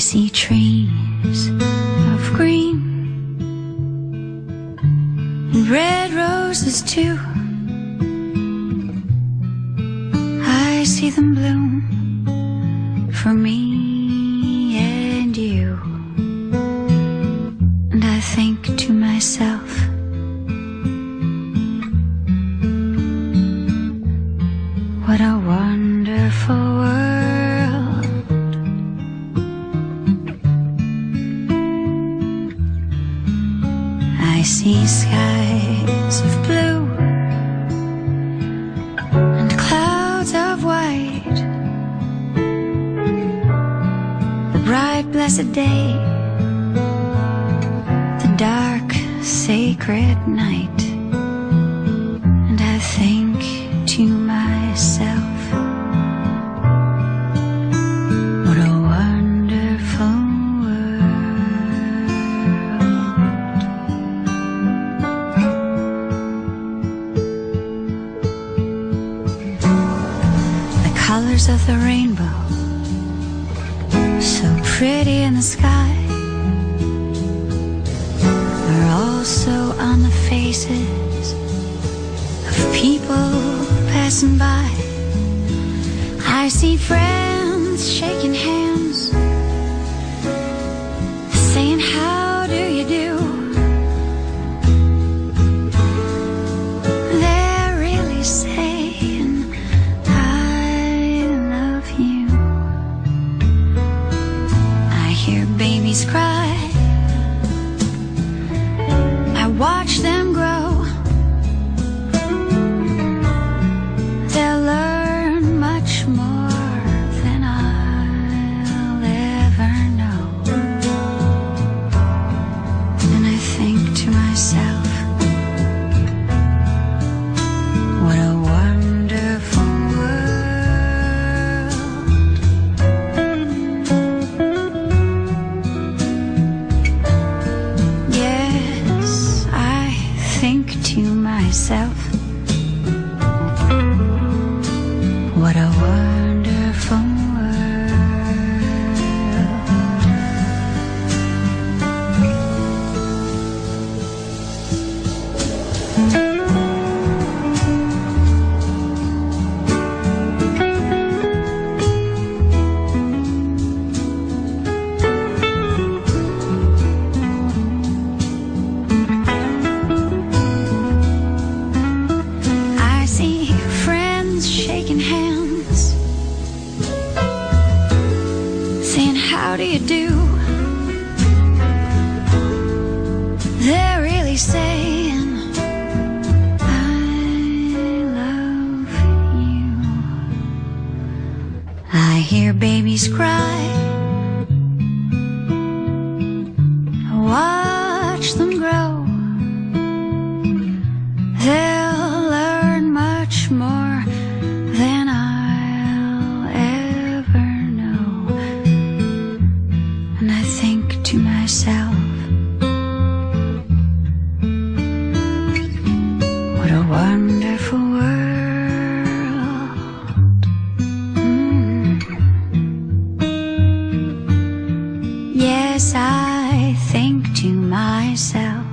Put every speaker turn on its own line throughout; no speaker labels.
see
trees of green and red roses too. I see them bloom for me. myself.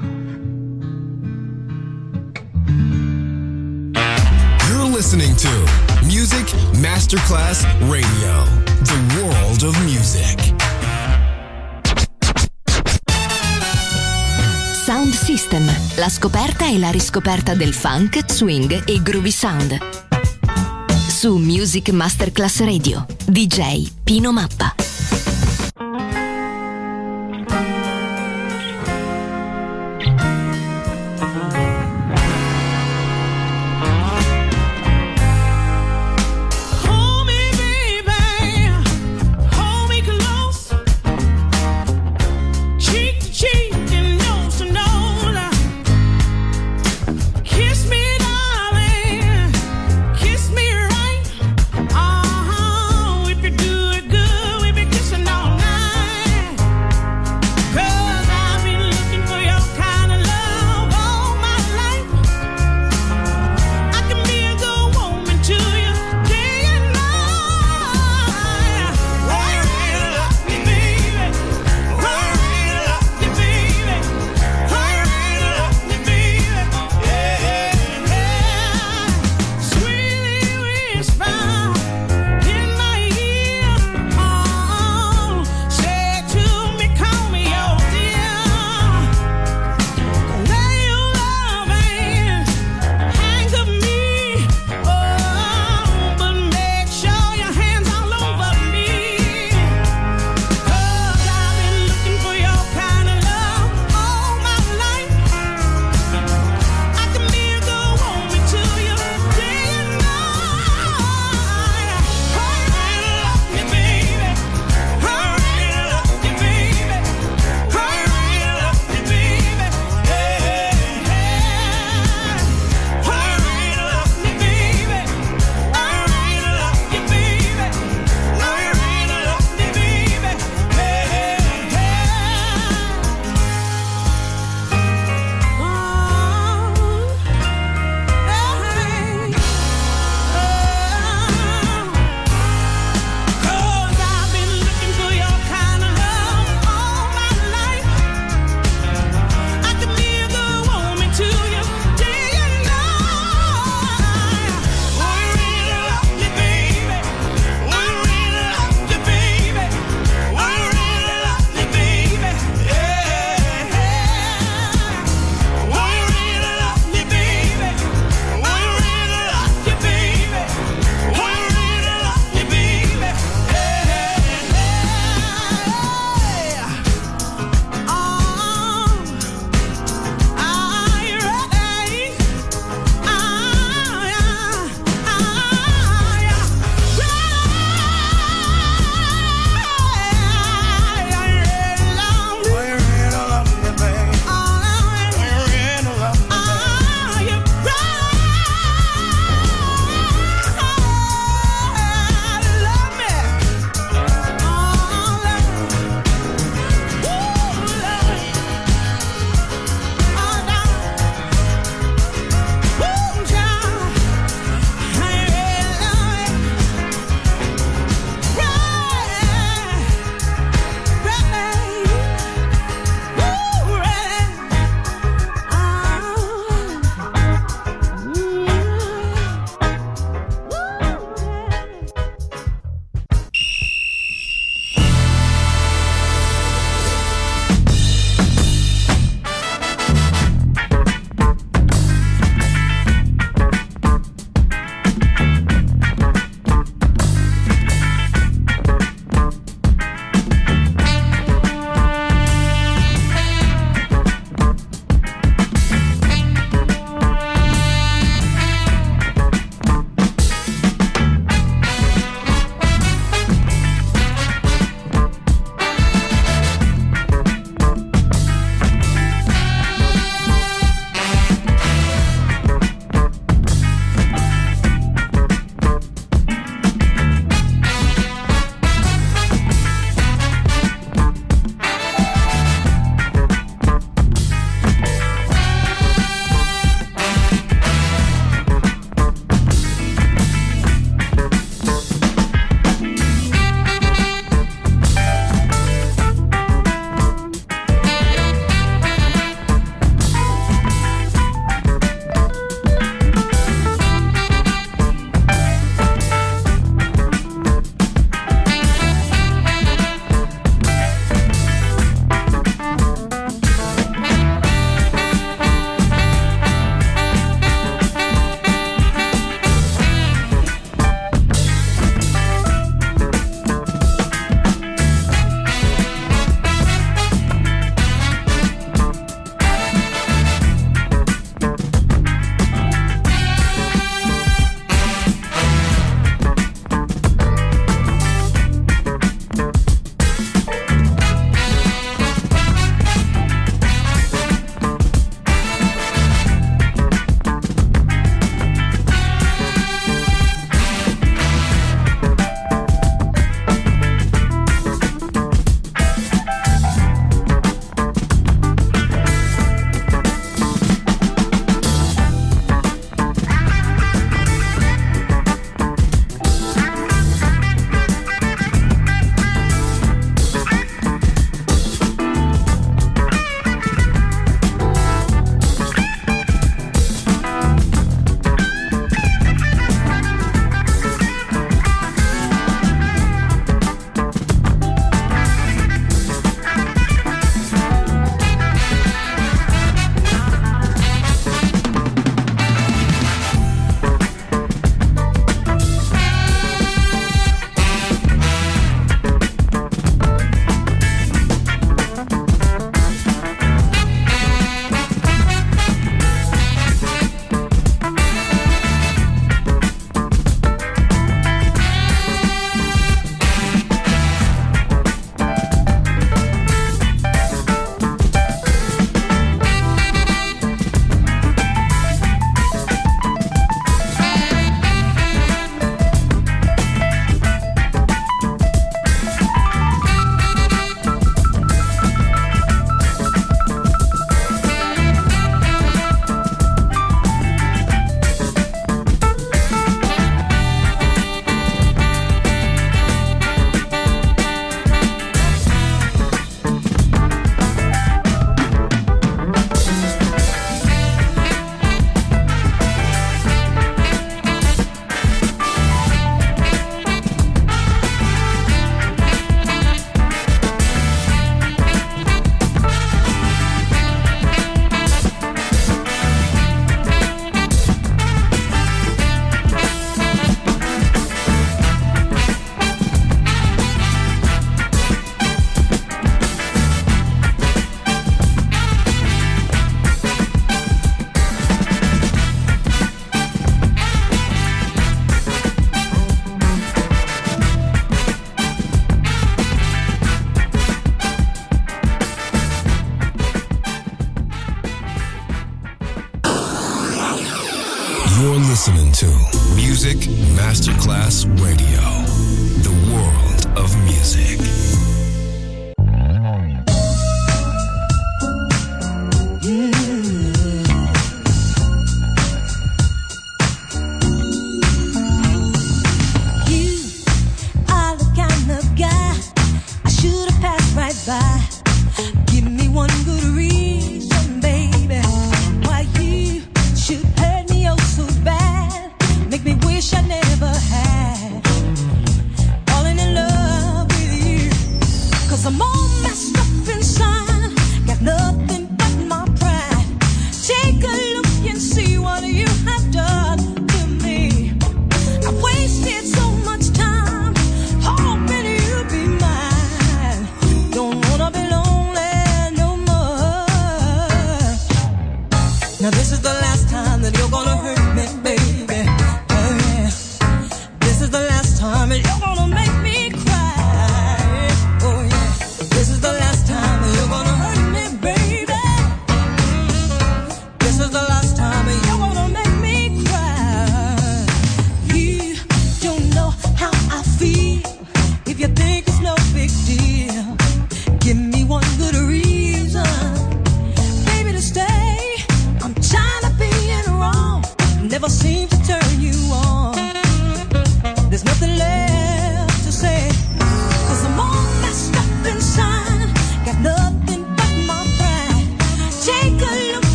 You're listening to Music Masterclass Radio, the world of music.
Sound System, la scoperta e la riscoperta del funk, swing e groovy sound. Su Music Masterclass Radio, DJ Pino Mappa.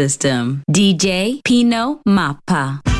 System. DJ Pino Mappa.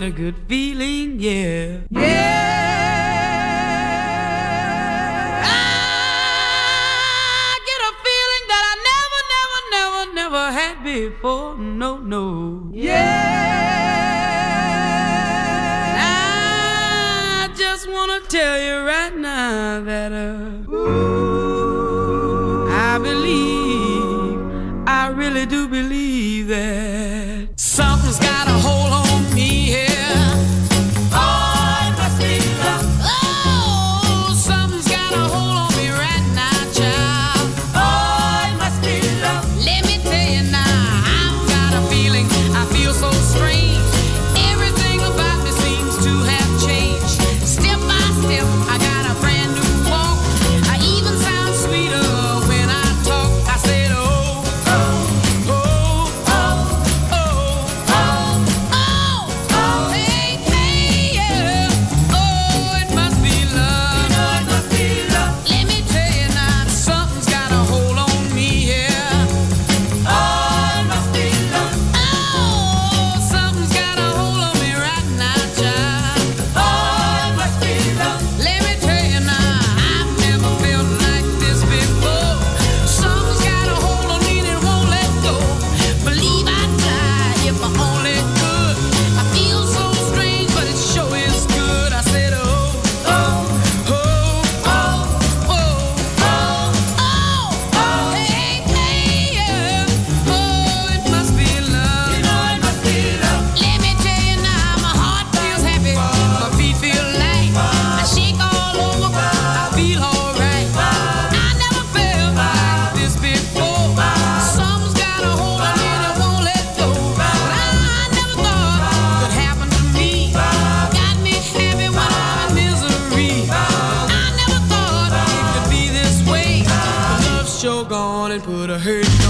get a good feeling, yeah. Yeah. I get a feeling that I never, never, never, never had before. No, no. Hey.
no